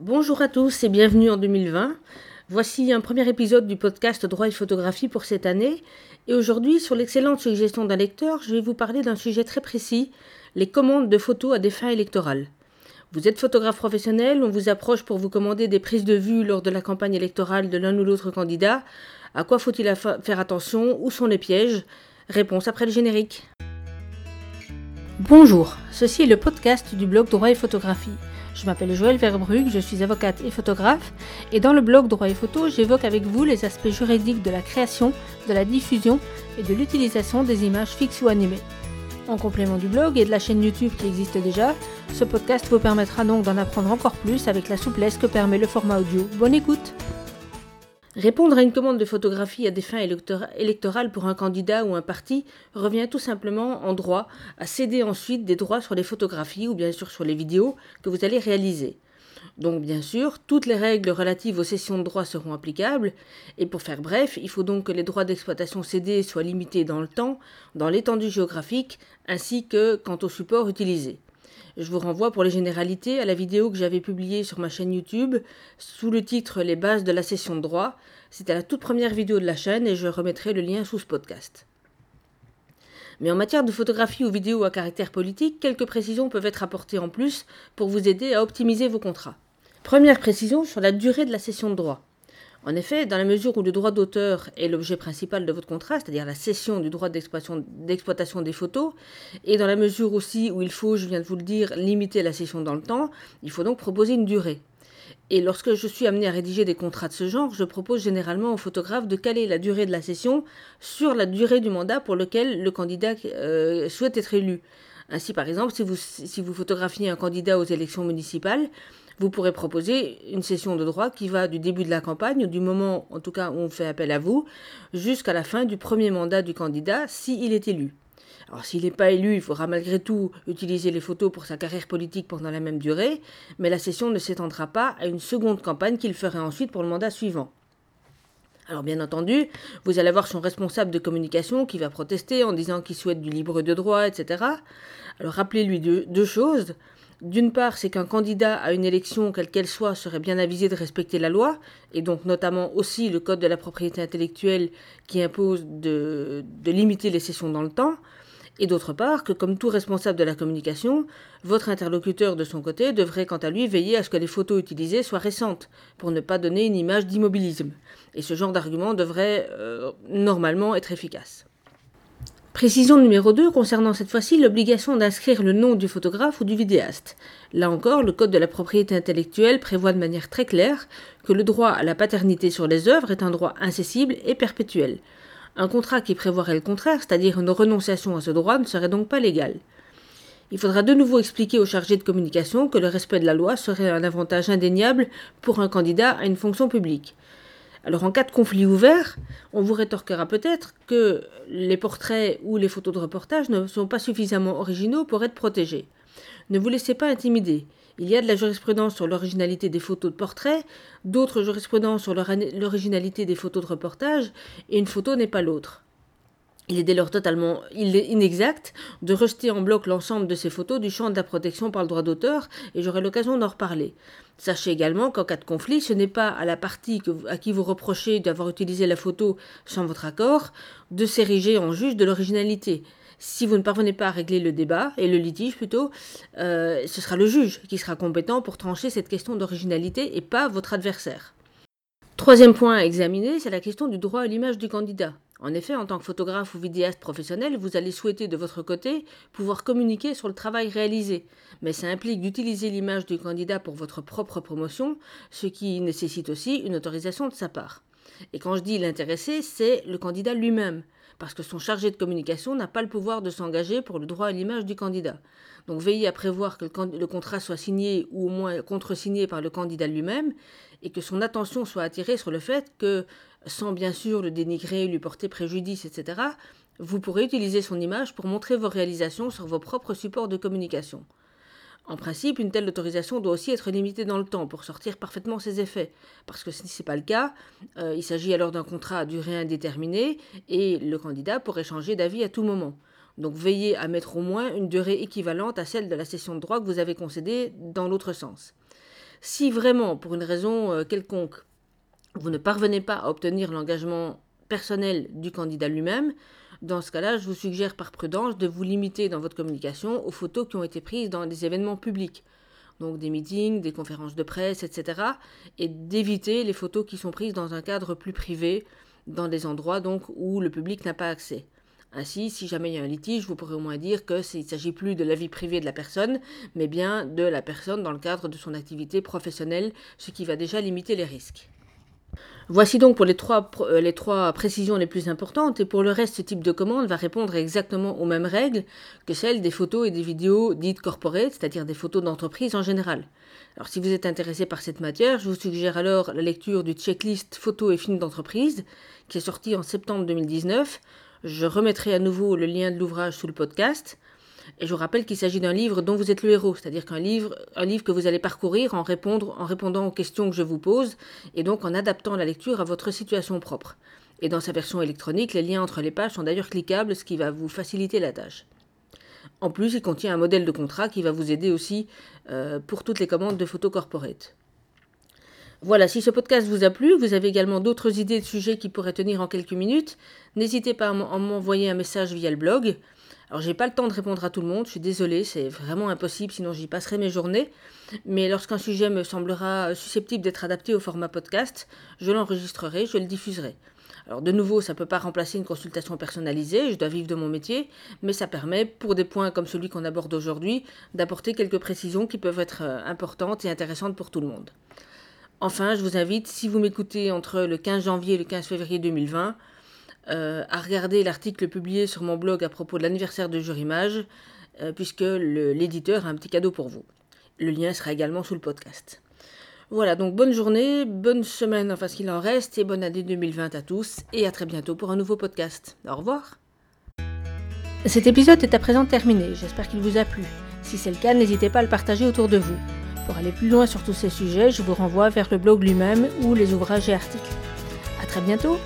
Bonjour à tous et bienvenue en 2020. Voici un premier épisode du podcast Droit et photographie pour cette année. Et aujourd'hui, sur l'excellente suggestion d'un lecteur, je vais vous parler d'un sujet très précis, les commandes de photos à des fins électorales. Vous êtes photographe professionnel, on vous approche pour vous commander des prises de vue lors de la campagne électorale de l'un ou l'autre candidat. À quoi faut-il faire attention? Où sont les pièges? Réponse après le générique. Bonjour, ceci est le podcast du blog Droit et photographie. Je m'appelle Joël Verbrugge, je suis avocate et photographe, et dans le blog Droit et Photo, j'évoque avec vous les aspects juridiques de la création, de la diffusion et de l'utilisation des images fixes ou animées. En complément du blog et de la chaîne YouTube qui existe déjà, ce podcast vous permettra donc d'en apprendre encore plus avec la souplesse que permet le format audio. Bonne écoute Répondre à une commande de photographie à des fins électorales pour un candidat ou un parti revient tout simplement en droit à céder ensuite des droits sur les photographies ou bien sûr sur les vidéos que vous allez réaliser. Donc bien sûr, toutes les règles relatives aux cessions de droits seront applicables, et pour faire bref, il faut donc que les droits d'exploitation cédés soient limités dans le temps, dans l'étendue géographique, ainsi que quant au support utilisé. Je vous renvoie pour les généralités à la vidéo que j'avais publiée sur ma chaîne YouTube sous le titre Les bases de la cession de droit. C'était la toute première vidéo de la chaîne et je remettrai le lien sous ce podcast. Mais en matière de photographie ou vidéo à caractère politique, quelques précisions peuvent être apportées en plus pour vous aider à optimiser vos contrats. Première précision sur la durée de la cession de droit. En effet, dans la mesure où le droit d'auteur est l'objet principal de votre contrat, c'est-à-dire la cession du droit d'exploitation des photos, et dans la mesure aussi où il faut, je viens de vous le dire, limiter la cession dans le temps, il faut donc proposer une durée. Et lorsque je suis amené à rédiger des contrats de ce genre, je propose généralement au photographe de caler la durée de la session sur la durée du mandat pour lequel le candidat euh, souhaite être élu. Ainsi, par exemple, si vous photographiez un candidat aux élections municipales, vous pourrez proposer une session de droit qui va du début de la campagne, du moment en tout cas où on fait appel à vous, jusqu'à la fin du premier mandat du candidat s'il est élu. Alors s'il n'est pas élu, il faudra malgré tout utiliser les photos pour sa carrière politique pendant la même durée, mais la session ne s'étendra pas à une seconde campagne qu'il ferait ensuite pour le mandat suivant. Alors bien entendu, vous allez avoir son responsable de communication qui va protester en disant qu'il souhaite du libre de droit, etc. Alors rappelez-lui deux choses. D'une part, c'est qu'un candidat à une élection, quelle qu'elle soit, serait bien avisé de respecter la loi, et donc notamment aussi le Code de la propriété intellectuelle qui impose de, limiter les sessions dans le temps, et d'autre part que comme tout responsable de la communication, votre interlocuteur de son côté devrait quant à lui veiller à ce que les photos utilisées soient récentes, pour ne pas donner une image d'immobilisme. Et ce genre d'argument devrait euh, normalement être efficace. Précision numéro 2 concernant cette fois-ci l'obligation d'inscrire le nom du photographe ou du vidéaste. Là encore, le Code de la propriété intellectuelle prévoit de manière très claire que le droit à la paternité sur les œuvres est un droit incessible et perpétuel. Un contrat qui prévoirait le contraire, c'est-à-dire une renonciation à ce droit, ne serait donc pas légal. Il faudra de nouveau expliquer aux chargés de communication que le respect de la loi serait un avantage indéniable pour un candidat à une fonction publique. Alors en cas de conflit ouvert, on vous rétorquera peut-être que les portraits ou les photos de reportage ne sont pas suffisamment originaux pour être protégés. Ne vous laissez pas intimider. Il y a de la jurisprudence sur l'originalité des photos de portrait, d'autres jurisprudences sur l'originalité des photos de reportage, et une photo n'est pas l'autre. Il est dès lors totalement inexact de rejeter en bloc l'ensemble de ces photos du champ de la protection par le droit d'auteur, et j'aurai l'occasion d'en reparler. Sachez également qu'en cas de conflit, ce n'est pas à la partie à qui vous reprochez d'avoir utilisé la photo sans votre accord de s'ériger en juge de l'originalité. Si vous ne parvenez pas à régler le débat, et le litige plutôt, euh, ce sera le juge qui sera compétent pour trancher cette question d'originalité et pas votre adversaire. Troisième point à examiner, c'est la question du droit à l'image du candidat. En effet, en tant que photographe ou vidéaste professionnel, vous allez souhaiter de votre côté pouvoir communiquer sur le travail réalisé. Mais ça implique d'utiliser l'image du candidat pour votre propre promotion, ce qui nécessite aussi une autorisation de sa part. Et quand je dis l'intéressé, c'est le candidat lui-même, parce que son chargé de communication n'a pas le pouvoir de s'engager pour le droit à l'image du candidat. Donc veillez à prévoir que le contrat soit signé ou au moins contresigné par le candidat lui-même, et que son attention soit attirée sur le fait que sans bien sûr le dénigrer, lui porter préjudice, etc., vous pourrez utiliser son image pour montrer vos réalisations sur vos propres supports de communication. En principe, une telle autorisation doit aussi être limitée dans le temps pour sortir parfaitement ses effets, parce que si ce n'est pas le cas, euh, il s'agit alors d'un contrat à durée indéterminée et le candidat pourrait changer d'avis à tout moment. Donc veillez à mettre au moins une durée équivalente à celle de la cession de droit que vous avez concédée dans l'autre sens. Si vraiment, pour une raison euh, quelconque, vous ne parvenez pas à obtenir l'engagement personnel du candidat lui-même, dans ce cas-là, je vous suggère par prudence de vous limiter dans votre communication aux photos qui ont été prises dans des événements publics, donc des meetings, des conférences de presse, etc., et d'éviter les photos qui sont prises dans un cadre plus privé, dans des endroits donc où le public n'a pas accès. Ainsi, si jamais il y a un litige, vous pourrez au moins dire que ne s'agit plus de la vie privée de la personne, mais bien de la personne dans le cadre de son activité professionnelle, ce qui va déjà limiter les risques. Voici donc pour les trois, euh, les trois précisions les plus importantes, et pour le reste, ce type de commande va répondre exactement aux mêmes règles que celles des photos et des vidéos dites corporate, c'est-à-dire des photos d'entreprise en général. Alors si vous êtes intéressé par cette matière, je vous suggère alors la lecture du checklist photos et films d'entreprise, qui est sorti en septembre 2019, je remettrai à nouveau le lien de l'ouvrage sous le podcast. Et je vous rappelle qu'il s'agit d'un livre dont vous êtes le héros, c'est-à-dire qu'un livre, un livre que vous allez parcourir en, répondant aux questions que je vous pose, et donc en adaptant la lecture à votre situation propre. Et dans sa version électronique, les liens entre les pages sont d'ailleurs cliquables, ce qui va vous faciliter la tâche. En plus, il contient un modèle de contrat qui va vous aider aussi euh, pour toutes les commandes de photos corporate. Voilà, si ce podcast vous a plu, vous avez également d'autres idées de sujets qui pourraient tenir en quelques minutes, n'hésitez pas à m'envoyer un message via le blog. Alors j'ai pas le temps de répondre à tout le monde, je suis désolée, c'est vraiment impossible, sinon j'y passerai mes journées. Mais lorsqu'un sujet me semblera susceptible d'être adapté au format podcast, je l'enregistrerai, je le diffuserai. Alors de nouveau, ça ne peut pas remplacer une consultation personnalisée, je dois vivre de mon métier, mais ça permet, pour des points comme celui qu'on aborde aujourd'hui, d'apporter quelques précisions qui peuvent être euh, importantes et intéressantes pour tout le monde. Enfin, je vous invite, si vous m'écoutez entre le 15 janvier et le 15 février 2020, euh, à regarder l'article publié sur mon blog à propos de l'anniversaire de Jurimage, euh, puisque l'éditeur a un petit cadeau pour vous. Le lien sera également sous le podcast. Voilà, donc bonne journée, bonne semaine, enfin ce qu'il en reste, et bonne année 2020 à tous, et à très bientôt pour un nouveau podcast. Au revoir. Cet épisode est à présent terminé, j'espère qu'il vous a plu. Si c'est le cas, n'hésitez pas à le partager autour de vous. Pour aller plus loin sur tous ces sujets, je vous renvoie vers le blog lui-même ou les ouvrages et articles. A très bientôt